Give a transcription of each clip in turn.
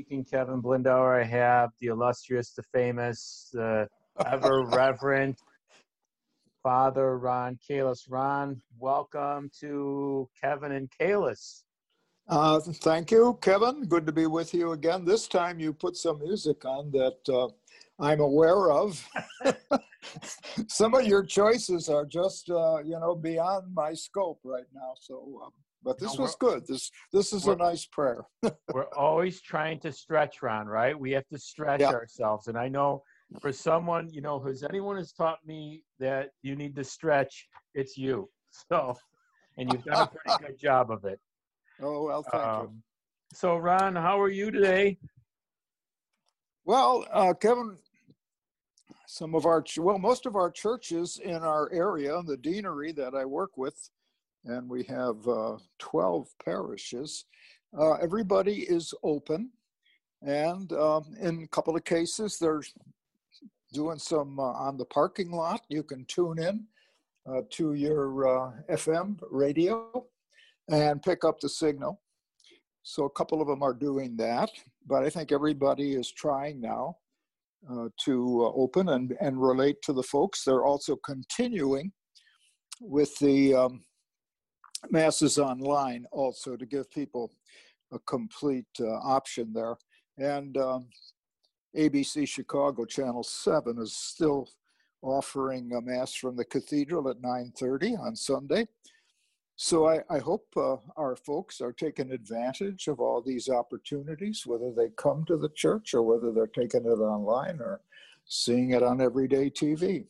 Deacon Kevin Blindauer. I have the illustrious, the famous, the ever reverend Father Ron Kalas. Ron, welcome to Kevin and Kalas. Uh, thank you, Kevin. Good to be with you again. This time you put some music on that uh, I'm aware of. some of your choices are just, uh, you know, beyond my scope right now. So, um, but this was good. This this is a nice prayer. we're always trying to stretch, Ron. Right? We have to stretch yeah. ourselves, and I know for someone, you know, has anyone has taught me that you need to stretch, it's you. So, and you've done a pretty good job of it. Oh well, thank um, you. So, Ron, how are you today? Well, uh, Kevin, some of our well, most of our churches in our area, the deanery that I work with, and we have uh, 12 parishes. Uh, everybody is open, and um, in a couple of cases, they're doing some uh, on the parking lot. You can tune in uh, to your uh, FM radio and pick up the signal. So a couple of them are doing that, but I think everybody is trying now uh, to open and, and relate to the folks. They're also continuing with the um, masses online also to give people a complete uh, option there. And um, ABC Chicago Channel 7 is still offering a mass from the cathedral at 9.30 on Sunday. So I, I hope uh, our folks are taking advantage of all these opportunities, whether they come to the church or whether they're taking it online or seeing it on everyday TV.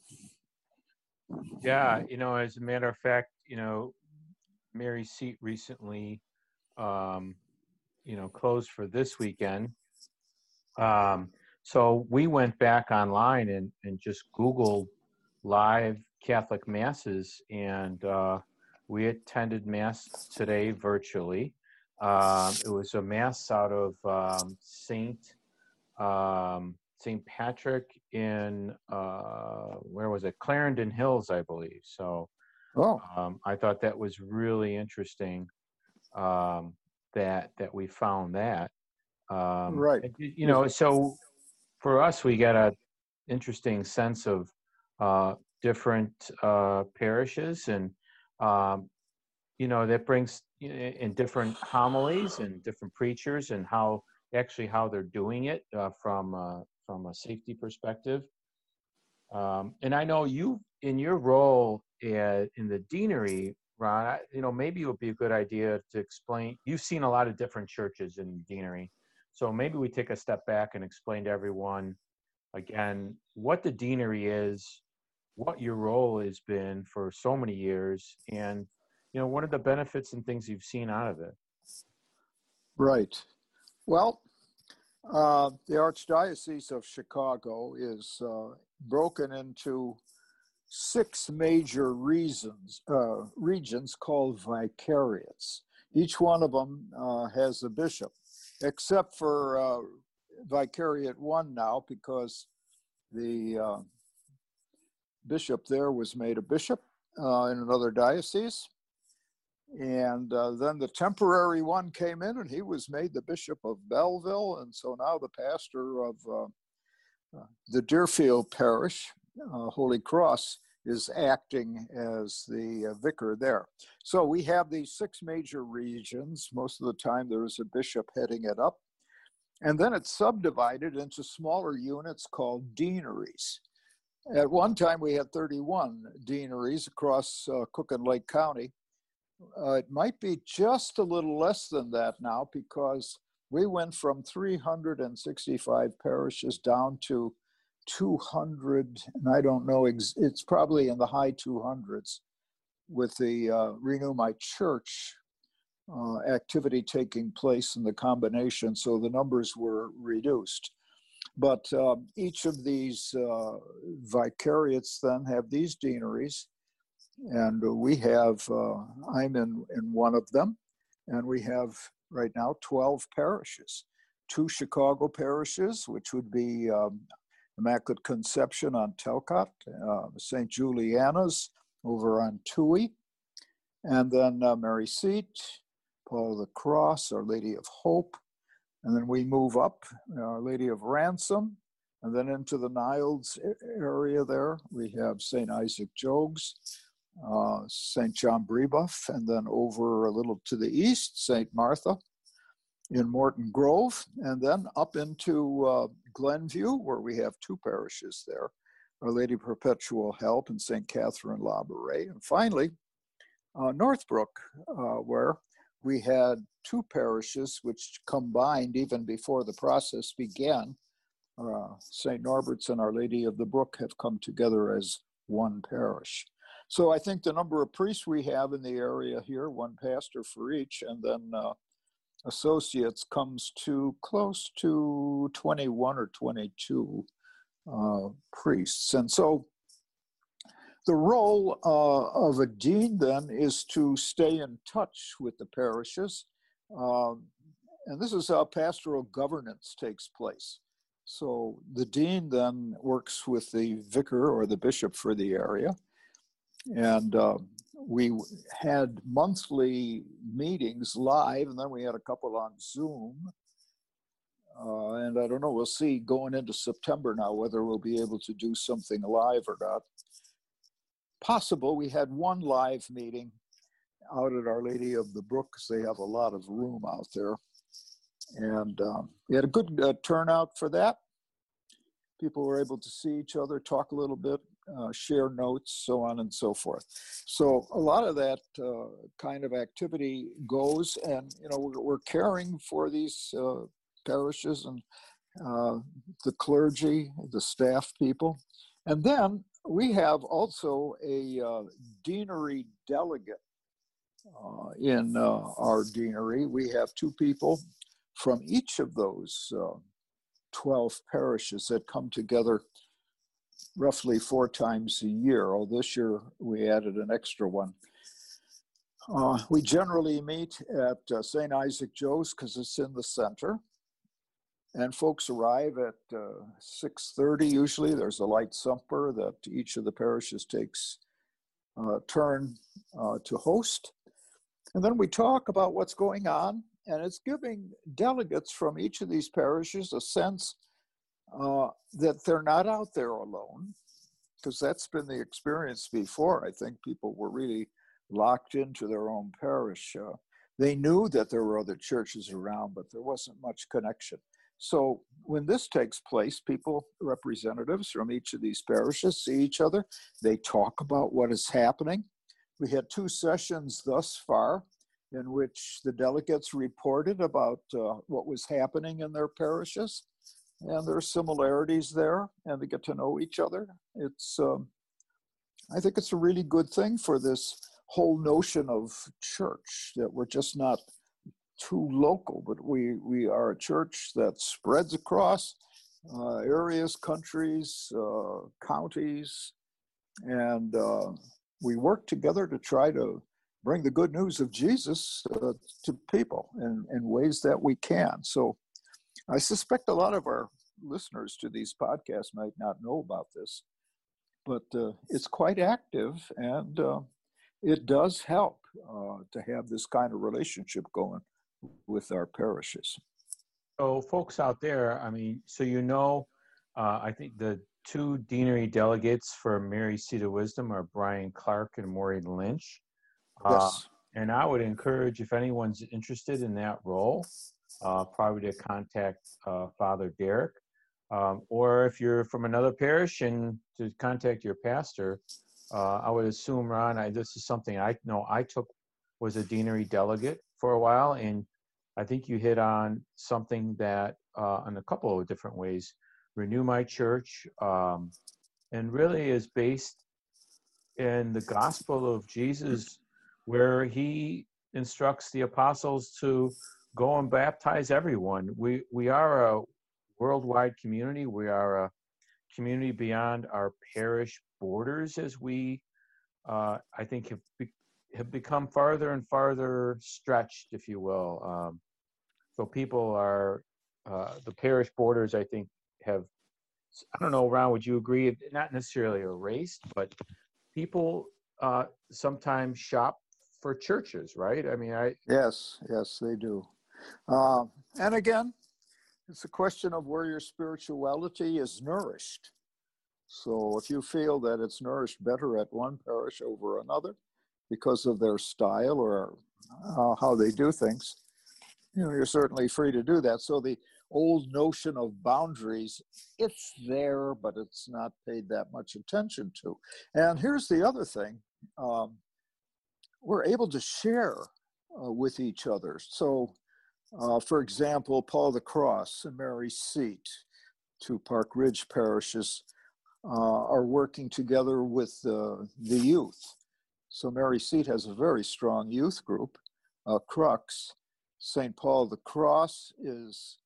Yeah, you know, as a matter of fact, you know, Mary's seat recently, um, you know, closed for this weekend. Um, so we went back online and, and just Googled live Catholic masses, and uh, we attended mass today virtually. Um, it was a mass out of um, Saint um, Saint Patrick in uh, where was it? Clarendon Hills, I believe. So Oh. Um, I thought that was really interesting um, that that we found that. Um, right. You know, so for us, we get a interesting sense of uh, different uh, parishes, and um, you know that brings in different homilies and different preachers, and how actually how they're doing it uh, from uh, from a safety perspective. Um, and I know you, in your role at, in the deanery, Ron, you know, maybe it would be a good idea to explain. You've seen a lot of different churches in deanery, so maybe we take a step back and explain to everyone again what the deanery is, what your role has been for so many years, and you know, what are the benefits and things you've seen out of it. Right. Well, uh, the Archdiocese of Chicago is uh, broken into six major reasons, uh, regions called vicariates. Each one of them uh, has a bishop, except for uh, Vicariate 1 now, because the uh, bishop there was made a bishop uh, in another diocese. And uh, then the temporary one came in, and he was made the bishop of Belleville. And so now the pastor of the Deerfield Parish uh, Holy Cross is acting as the uh, vicar there. So we have these six major regions. Most of the time, there is a bishop heading it up. And then it's subdivided into smaller units called deaneries. At one time, we had 31 deaneries across uh, Cook and Lake County. Uh, it might be just a little less than that now because we went from 365 parishes down to 200, and I don't know, it's probably in the high 200s with the uh, Renew My Church uh, activity taking place in the combination, so the numbers were reduced. But uh, each of these uh, vicariates then have these deaneries, and we have, uh, I'm in, in one of them, and we have right now 12 parishes. Two Chicago parishes, which would be um, Immaculate Conception on Talcott, uh, St. Juliana's over on Touhy, and then uh, Mary Seat, Paul of the Cross, Our Lady of Hope, And then we move up, Our Lady of Ransom, and then into the Niles area there, we have St. Isaac Jogues, uh, St. John Brebeuf, and then over a little to the east, St. Martha in Morton Grove, and then up into uh, Glenview, where we have two parishes there Our Lady Perpetual Help and St. Catherine Labouré. And finally, uh, Northbrook, uh, where we had two parishes which combined even before the process began. Uh, St. Norbert's and Our Lady of the Brook have come together as one parish. So I think the number of priests we have in the area here, one pastor for each, and then uh, associates comes to close to 21 or 22 uh, priests. And so the role uh, of a dean then is to stay in touch with the parishes. Um, and this is how pastoral governance takes place. So the dean then works with the vicar or the bishop for the area. And uh, we had monthly meetings live, and then we had a couple on Zoom. Uh, and I don't know, we'll see going into September now whether we'll be able to do something live or not. Possible. We had one live meeting out at Our Lady of the Brooks. they have a lot of room out there. And um, we had a good uh, turnout for that. People were able to see each other, talk a little bit, uh, share notes, so on and so forth. So a lot of that uh, kind of activity goes, and you know we're, we're caring for these uh, parishes and uh, the clergy, the staff people, and then we have also a uh, deanery delegate in our deanery. We have two people from each of those 12 parishes that come together roughly four times a year. Oh, this year we added an extra one. Uh, we generally meet at uh, St. Isaac Jogues because it's in the center. And folks arrive at uh, 6.30 usually. There's a light supper that each of the parishes takes uh, turn uh, to host. And then we talk about what's going on. And it's giving delegates from each of these parishes a sense uh, that they're not out there alone, because that's been the experience before. I think people were really locked into their own parish. Uh, they knew that there were other churches around, but there wasn't much connection. So when this takes place, people, representatives from each of these parishes see each other. They talk about what is happening. We had two sessions thus far in which the delegates reported about uh, what was happening in their parishes and there are similarities there, and they get to know each other. It's, um, I think it's a really good thing for this whole notion of church that we're just not too local, but we we are a church that spreads across uh, areas, countries, uh, counties, and uh, we work together to try to bring the good news of Jesus uh, to people in, in ways that we can. So I suspect a lot of our listeners to these podcasts might not know about this, but uh, it's quite active and uh, it does help uh, to have this kind of relationship going with our parishes. So, folks out there, I mean, so you know, uh, I think the two deanery delegates for Mary Seat of Wisdom are Brian Clark and Maureen Lynch. Uh, yes. and I would encourage if anyone's interested in that role, uh, probably to contact uh, Father Derek. Um, or if you're from another parish and to contact your pastor, uh, I would assume, Ron, I, this is something I know I took was a deanery delegate for a while, and I think you hit on something that uh, in a couple of different ways. Renew My Church, um, and really is based in the gospel of Jesus, where he instructs the apostles to go and baptize everyone. We we are a worldwide community. We are a community beyond our parish borders, as we uh, I think have be, have become farther and farther stretched, if you will. Um, so people are uh, the parish borders. I think have I don't know, Ron. Would you agree? Not necessarily erased, but people uh, sometimes shop for churches, right? I mean, I yes, yes, they do. Uh, and again, it's a question of where your spirituality is nourished. So if you feel that it's nourished better at one parish over another because of their style or uh, how they do things, you know, you're certainly free to do that. So the old notion of boundaries, it's there, but it's not paid that much attention to. And here's the other thing um, we're able to share uh, with each other. So, uh, for example, Paul the Cross and Mary Seat, two Park Ridge parishes, uh, are working together with the youth. So, Mary Seat has a very strong youth group, uh, Crux. St. Paul the Cross is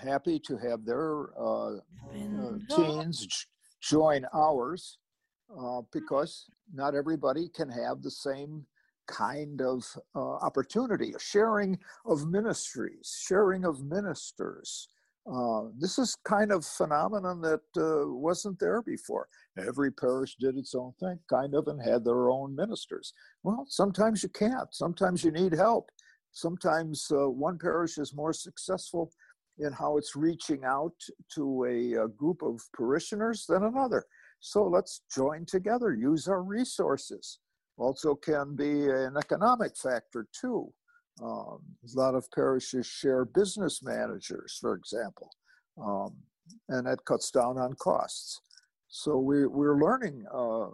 happy to have their uh, uh, teens join ours uh, because not everybody can have the same kind of uh, opportunity, a sharing of ministries, sharing of ministers. Uh, this is kind of phenomenon that uh, wasn't there before. Every parish did its own thing, kind of, and had their own ministers. Well, sometimes you can't. Sometimes you need help. Sometimes one parish is more successful in how it's reaching out to a, a, group of parishioners than another. So let's join together, use our resources. Also, can be an economic factor too. Um, a lot of parishes share business managers, for example, um, and that cuts down on costs. So we, we're learning uh,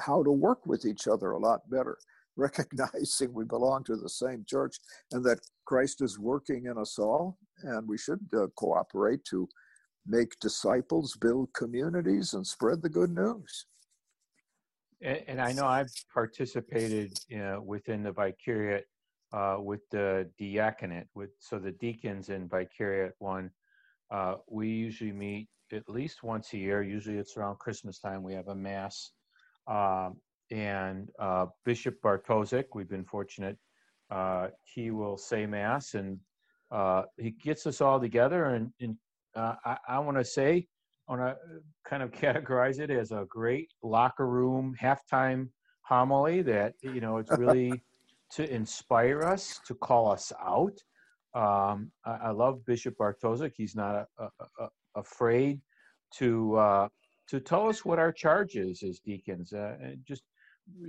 how to work with each other a lot better, recognizing we belong to the same church and that Christ is working in us all and we should uh, cooperate to make disciples, build communities, and spread the good news. And, and I know I've participated you know, within the Vicariate uh, with the diaconate, with so the deacons in Vicariate one. Uh, we usually meet at least once a year. Usually it's around Christmas time. We have a mass, um, and uh, Bishop Bartosic. We've been fortunate. Uh, he will say mass and uh, he gets us all together, and, and uh, I, I want to say, want to kind of categorize it as a great locker room halftime homily that you know it's really to inspire us, to call us out. Um, I, I, love Bishop Bartosic. He's not a, a, a, afraid to uh, to tell us what our charge is as deacons. Uh, and just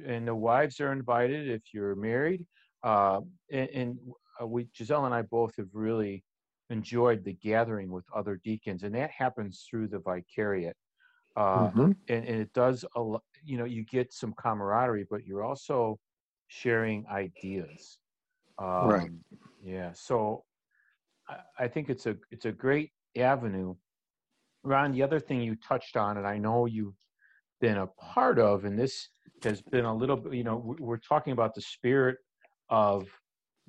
and the wives are invited if you're married. Uh, and, and uh, we Giselle and I both have really enjoyed the gathering with other deacons, and that happens through the vicariate. Uh, mm-hmm. and, and, it does, a, you know, you get some camaraderie, but you're also sharing ideas. Um, right. Yeah. So I, I think it's a it's a great avenue. Ron, the other thing you touched on, and I know you've been a part of, and this has been a little bit, you know, we're talking about the spirit of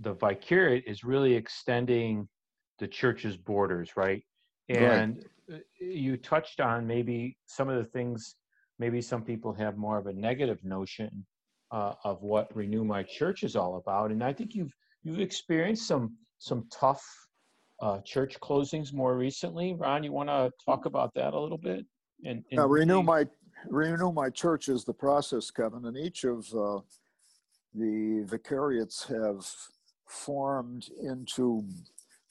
the vicariate is really extending the church's borders, right? And right. you touched on maybe some of the things, maybe some people have more of a negative notion uh, of what Renew My Church is all about. And I think you've you've experienced some some tough uh, church closings more recently. Ron, you want to talk about that a little bit? And, and renew my renew my church is the process, Kevin, and each of uh, the vicariates have formed into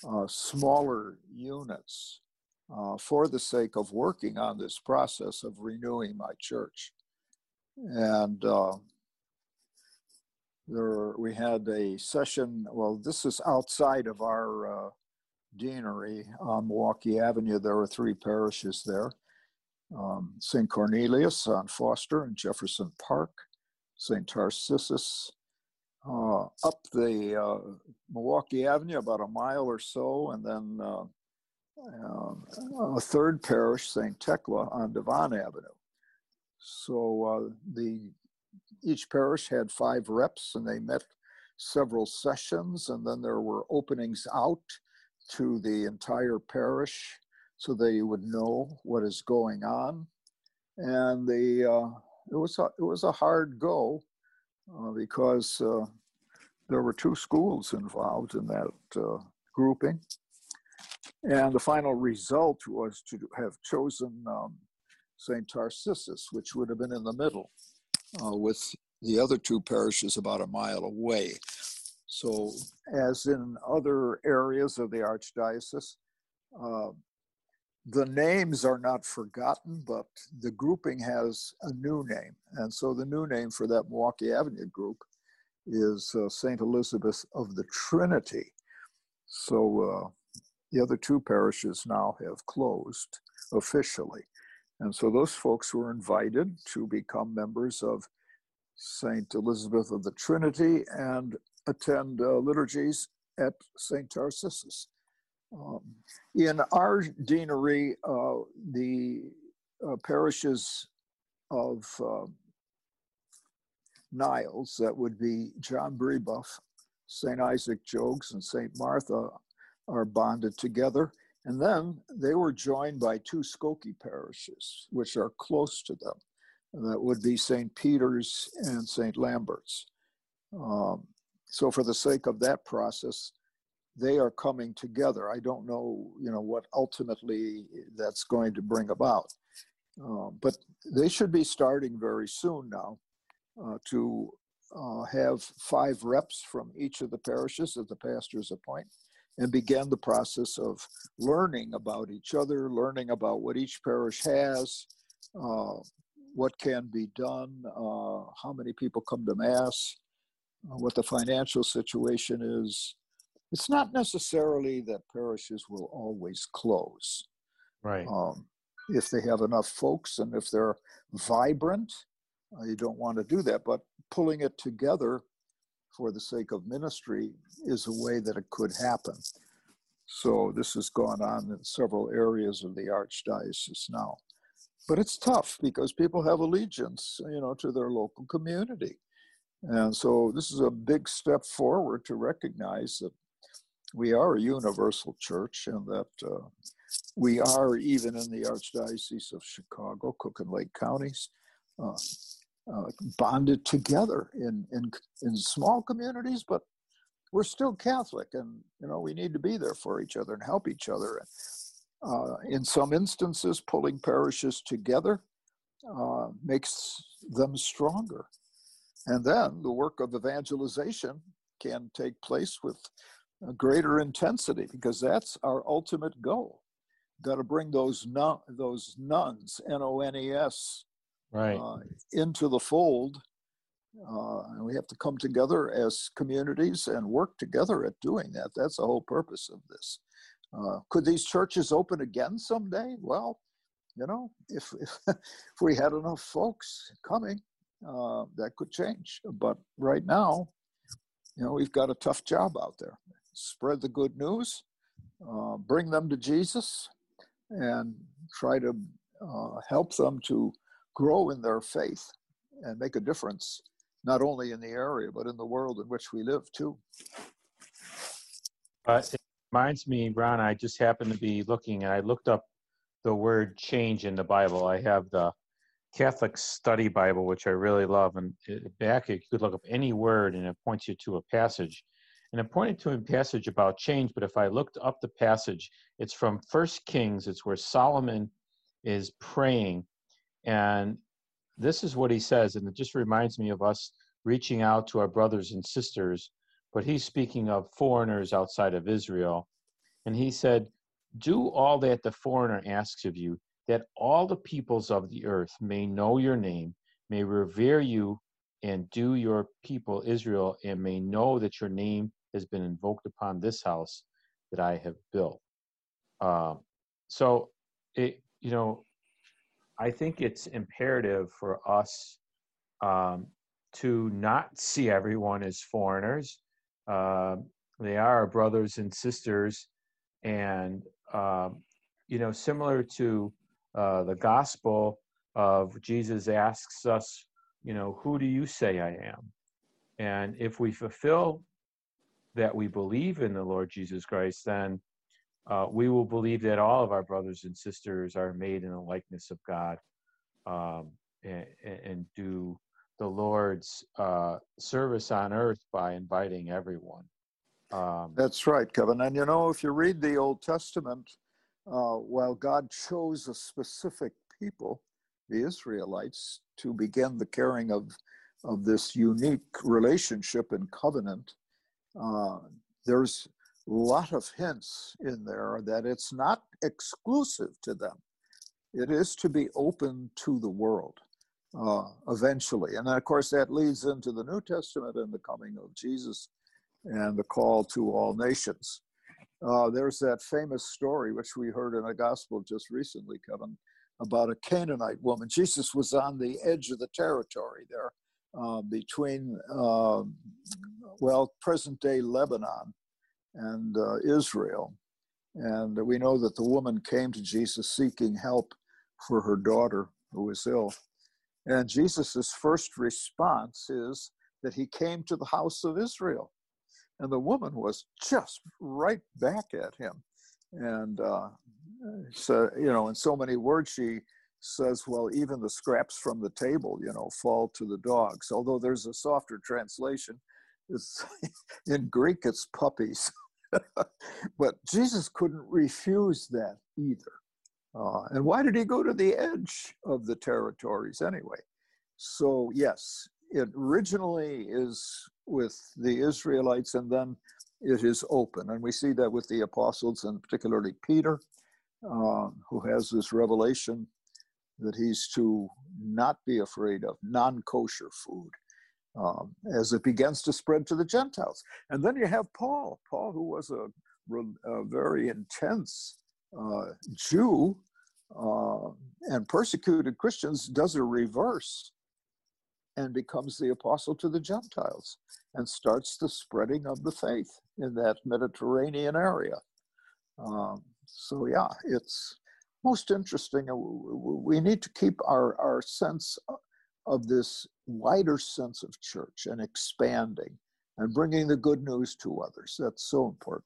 uh, smaller units uh, for the sake of working on this process of renewing my church. And uh, there, we had a session, well, this is outside of our uh, deanery on Milwaukee Avenue. There are three parishes there. Um, St. Cornelius on Foster and Jefferson Park, St. Tarcissus uh, up the uh, Milwaukee Avenue about a mile or so, and then uh, uh a third parish, St. Thecla, on Devon Avenue. So uh, the each parish had five reps, and they met several sessions, and then there were openings out to the entire parish so they would know what is going on. And the uh, it was a, it was a hard go uh, because uh, there were two schools involved in that uh, grouping. And the final result was to have chosen um, St. Tarcissus, which would have been in the middle, uh, with the other two parishes about a mile away. So, as in other areas of the Archdiocese, uh, the names are not forgotten, but the grouping has a new name. And so the new name for that Milwaukee Avenue group is uh, St. Elizabeth of the Trinity. So uh, the other two parishes now have closed officially. And so those folks were invited to become members of St. Elizabeth of the Trinity and attend uh, liturgies at St. Tarcissus. Um, in our deanery, uh, the uh, parishes of uh, Niles, that would be John Brebeuf, St. Isaac Jogues, and St. Martha, are bonded together. And then they were joined by two Skokie parishes, which are close to them. And that would be St. Peter's and St. Lambert's. Um, so, for the sake of that process, they are coming together. I don't know, you know, what ultimately that's going to bring about, uh, but they should be starting very soon now uh, to uh, have five reps from each of the parishes that the pastors appoint and begin the process of learning about each other, learning about what each parish has, uh, what can be done, uh, how many people come to Mass, uh, what the financial situation is, it's not necessarily that parishes will always close. Right. Um, if they have enough folks and if they're vibrant, uh, you don't want to do that. But pulling it together for the sake of ministry is a way that it could happen. So this has gone on in several areas of the archdiocese now. But it's tough because people have allegiance, you know, to their local community. And so this is a big step forward to recognize that we are a universal church and that uh, we are, even in the Archdiocese of Chicago, Cook and Lake counties, uh, uh, bonded together in, in, in small communities, but we're still Catholic and, you know, we need to be there for each other and help each other. Uh, in some instances, pulling parishes together uh, makes them stronger. And then the work of evangelization can take place with greater intensity because that's our ultimate goal. Got to bring those nun, those nuns, N O N E S, right, uh, into the fold, uh, and we have to come together as communities and work together at doing that. That's the whole purpose of this. Uh, could these churches open again someday? Well, you know, if if, if we had enough folks coming, uh, that could change. But right now, you know, we've got a tough job out there spread the good news, uh, bring them to Jesus, and try to uh, help them to grow in their faith and make a difference, not only in the area, but in the world in which we live too. Uh, it reminds me, Ron, I just happened to be looking and I looked up the word change in the Bible. I have the Catholic Study Bible, which I really love, and back you could look up any word and it points you to a passage. And I pointed to a passage about change, but if I looked up the passage, it's from First Kings. It's where Solomon is praying. And this is what he says, and it just reminds me of us reaching out to our brothers and sisters. But he's speaking of foreigners outside of Israel. And he said, Do all that the foreigner asks of you, that all the peoples of the earth may know your name, may revere you, and do your people Israel, and may know that your name has been invoked upon this house that I have built. Um, so, it, you know, I think it's imperative for us um, to not see everyone as foreigners. Uh, they are brothers and sisters, and um, you know, similar to uh, the gospel of Jesus asks us, you know, who do you say I am? And if we fulfill that we believe in the Lord Jesus Christ, then uh, we will believe that all of our brothers and sisters are made in the likeness of God um, and, and, do the Lord's uh, service on earth by inviting everyone. Um, That's right, Kevin. And you know, if you read the Old Testament, uh, while God chose a specific people, the Israelites, to begin the caring of, of this unique relationship and covenant uh, there's a lot of hints in there that it's not exclusive to them. It is to be open to the world uh, eventually. And of course, that leads into the New Testament and the coming of Jesus and the call to all nations. Uh, there's that famous story, which we heard in a gospel just recently, Kevin, about a Canaanite woman. Jesus was on the edge of the territory there uh, between, uh, well, present day Lebanon and uh, Israel. And we know that the woman came to Jesus seeking help for her daughter who was ill. And Jesus' first response is that he came to the house of Israel. And the woman was just right back at him. And uh, so, you know, in so many words, she says, well, even the scraps from the table, you know, fall to the dogs. Although there's a softer translation, it's, in Greek, it's puppies. but Jesus couldn't refuse that either. Uh, and why did he go to the edge of the territories anyway? So, yes, it originally is with the Israelites and then it is open. And we see that with the apostles and particularly Peter, uh, who has this revelation that he's to not be afraid of non kosher food um, as it begins to spread to the Gentiles. And then you have Paul, Paul, who was a, a very intense uh, Jew uh, and persecuted Christians, does a reverse and becomes the apostle to the Gentiles and starts the spreading of the faith in that Mediterranean area. Um, so, yeah, it's most interesting. We need to keep our, our sense of this wider sense of church and expanding and bringing the good news to others. That's so important.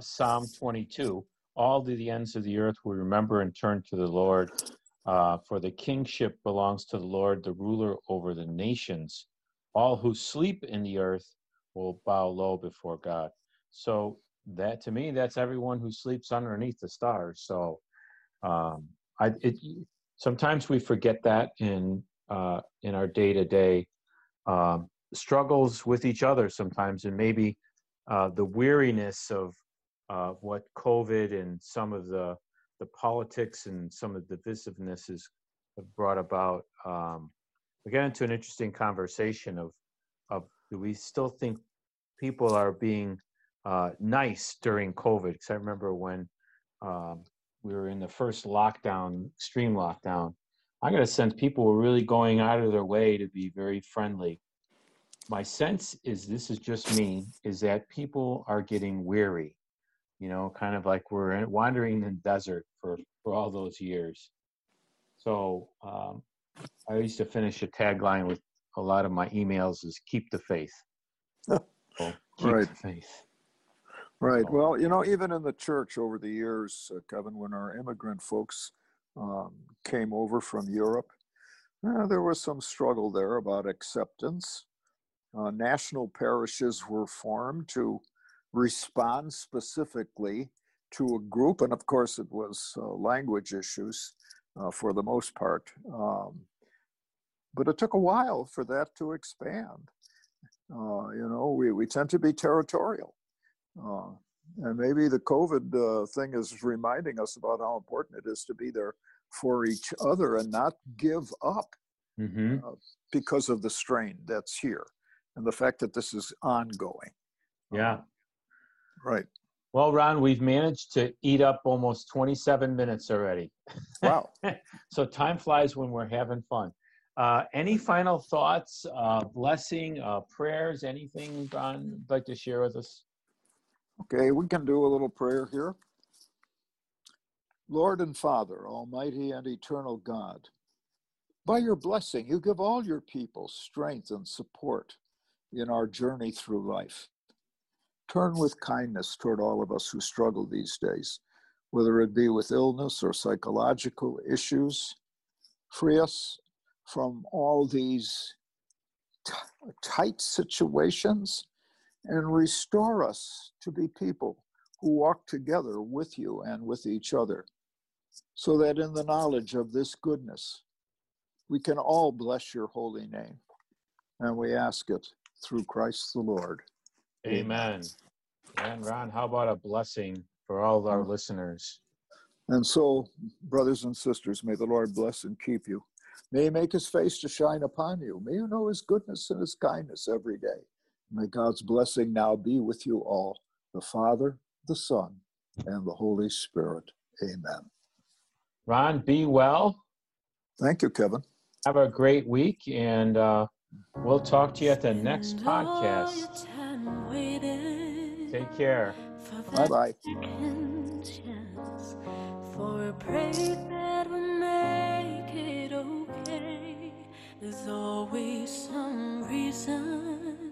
Psalm 22 All to the ends of the earth will remember and turn to the Lord. Uh, for the kingship belongs to the Lord, the ruler over the nations. All who sleep in the earth will bow low before God. So that to me, that's everyone who sleeps underneath the stars. So um, I, it, sometimes we forget that in uh, in our day to day um struggles with each other sometimes, and maybe uh, the weariness of uh, what COVID and some of the the politics and some of the divisiveness has brought about. Um, we get into an interesting conversation of of do we still think people are being uh, nice during COVID? Because I remember when um, we were in the first lockdown, extreme lockdown, I got a sense people were really going out of their way to be very friendly. My sense is this is just me, is that people are getting weary, you know, kind of like we're wandering in the desert for, for all those years. So um, I used to finish a tagline with a lot of my emails is keep the faith. So keep right. the faith. Right. Well, you know, even in the church over the years, uh, Kevin, when our immigrant folks um, came over from Europe, uh, there was some struggle there about acceptance. Uh, national parishes were formed to respond specifically to a group, and of course, it was uh, language issues uh, for the most part. Um, but it took a while for that to expand. Uh, you know, we, we tend to be territorial. Uh, and maybe the COVID uh, thing is reminding us about how important it is to be there for each other and not give up mm-hmm. uh, because of the strain that's here and the fact that this is ongoing. Yeah. right. Well, Ron, we've managed to eat up almost 27 minutes already. Wow. so time flies when we're having fun. Uh, any final thoughts, uh, blessing, uh, prayers, anything, Ron, you'd like to share with us? Okay, we can do a little prayer here. Lord and Father, Almighty and eternal God, by your blessing, you give all your people strength and support in our journey through life. Turn with kindness toward all of us who struggle these days, whether it be with illness or psychological issues. Free us from all these t- tight situations and restore us to be people who walk together with you and with each other, so that in the knowledge of this goodness, we can all bless your holy name. And we ask it through Christ the Lord. Amen. And Ron, how about a blessing for all of our mm. listeners? And so, brothers and sisters, may the Lord bless and keep you. May he make his face to shine upon you. May you know his goodness and his kindness every day. May God's blessing now be with you all, the Father, the Son, and the Holy Spirit. Amen. Ron, be well. Thank you, Kevin. Have a great week, and uh, we'll talk to you at the next podcast. Take care. Bye bye. There's always some reason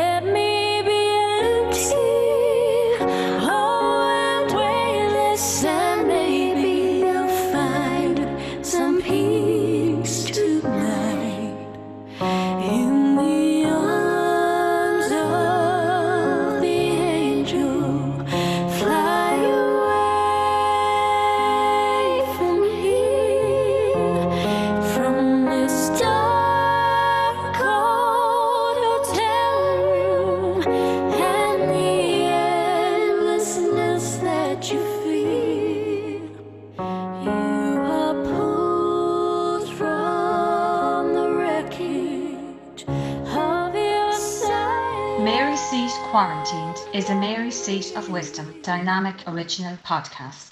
is a Mary Seat of Wisdom Dynamic Original Podcast.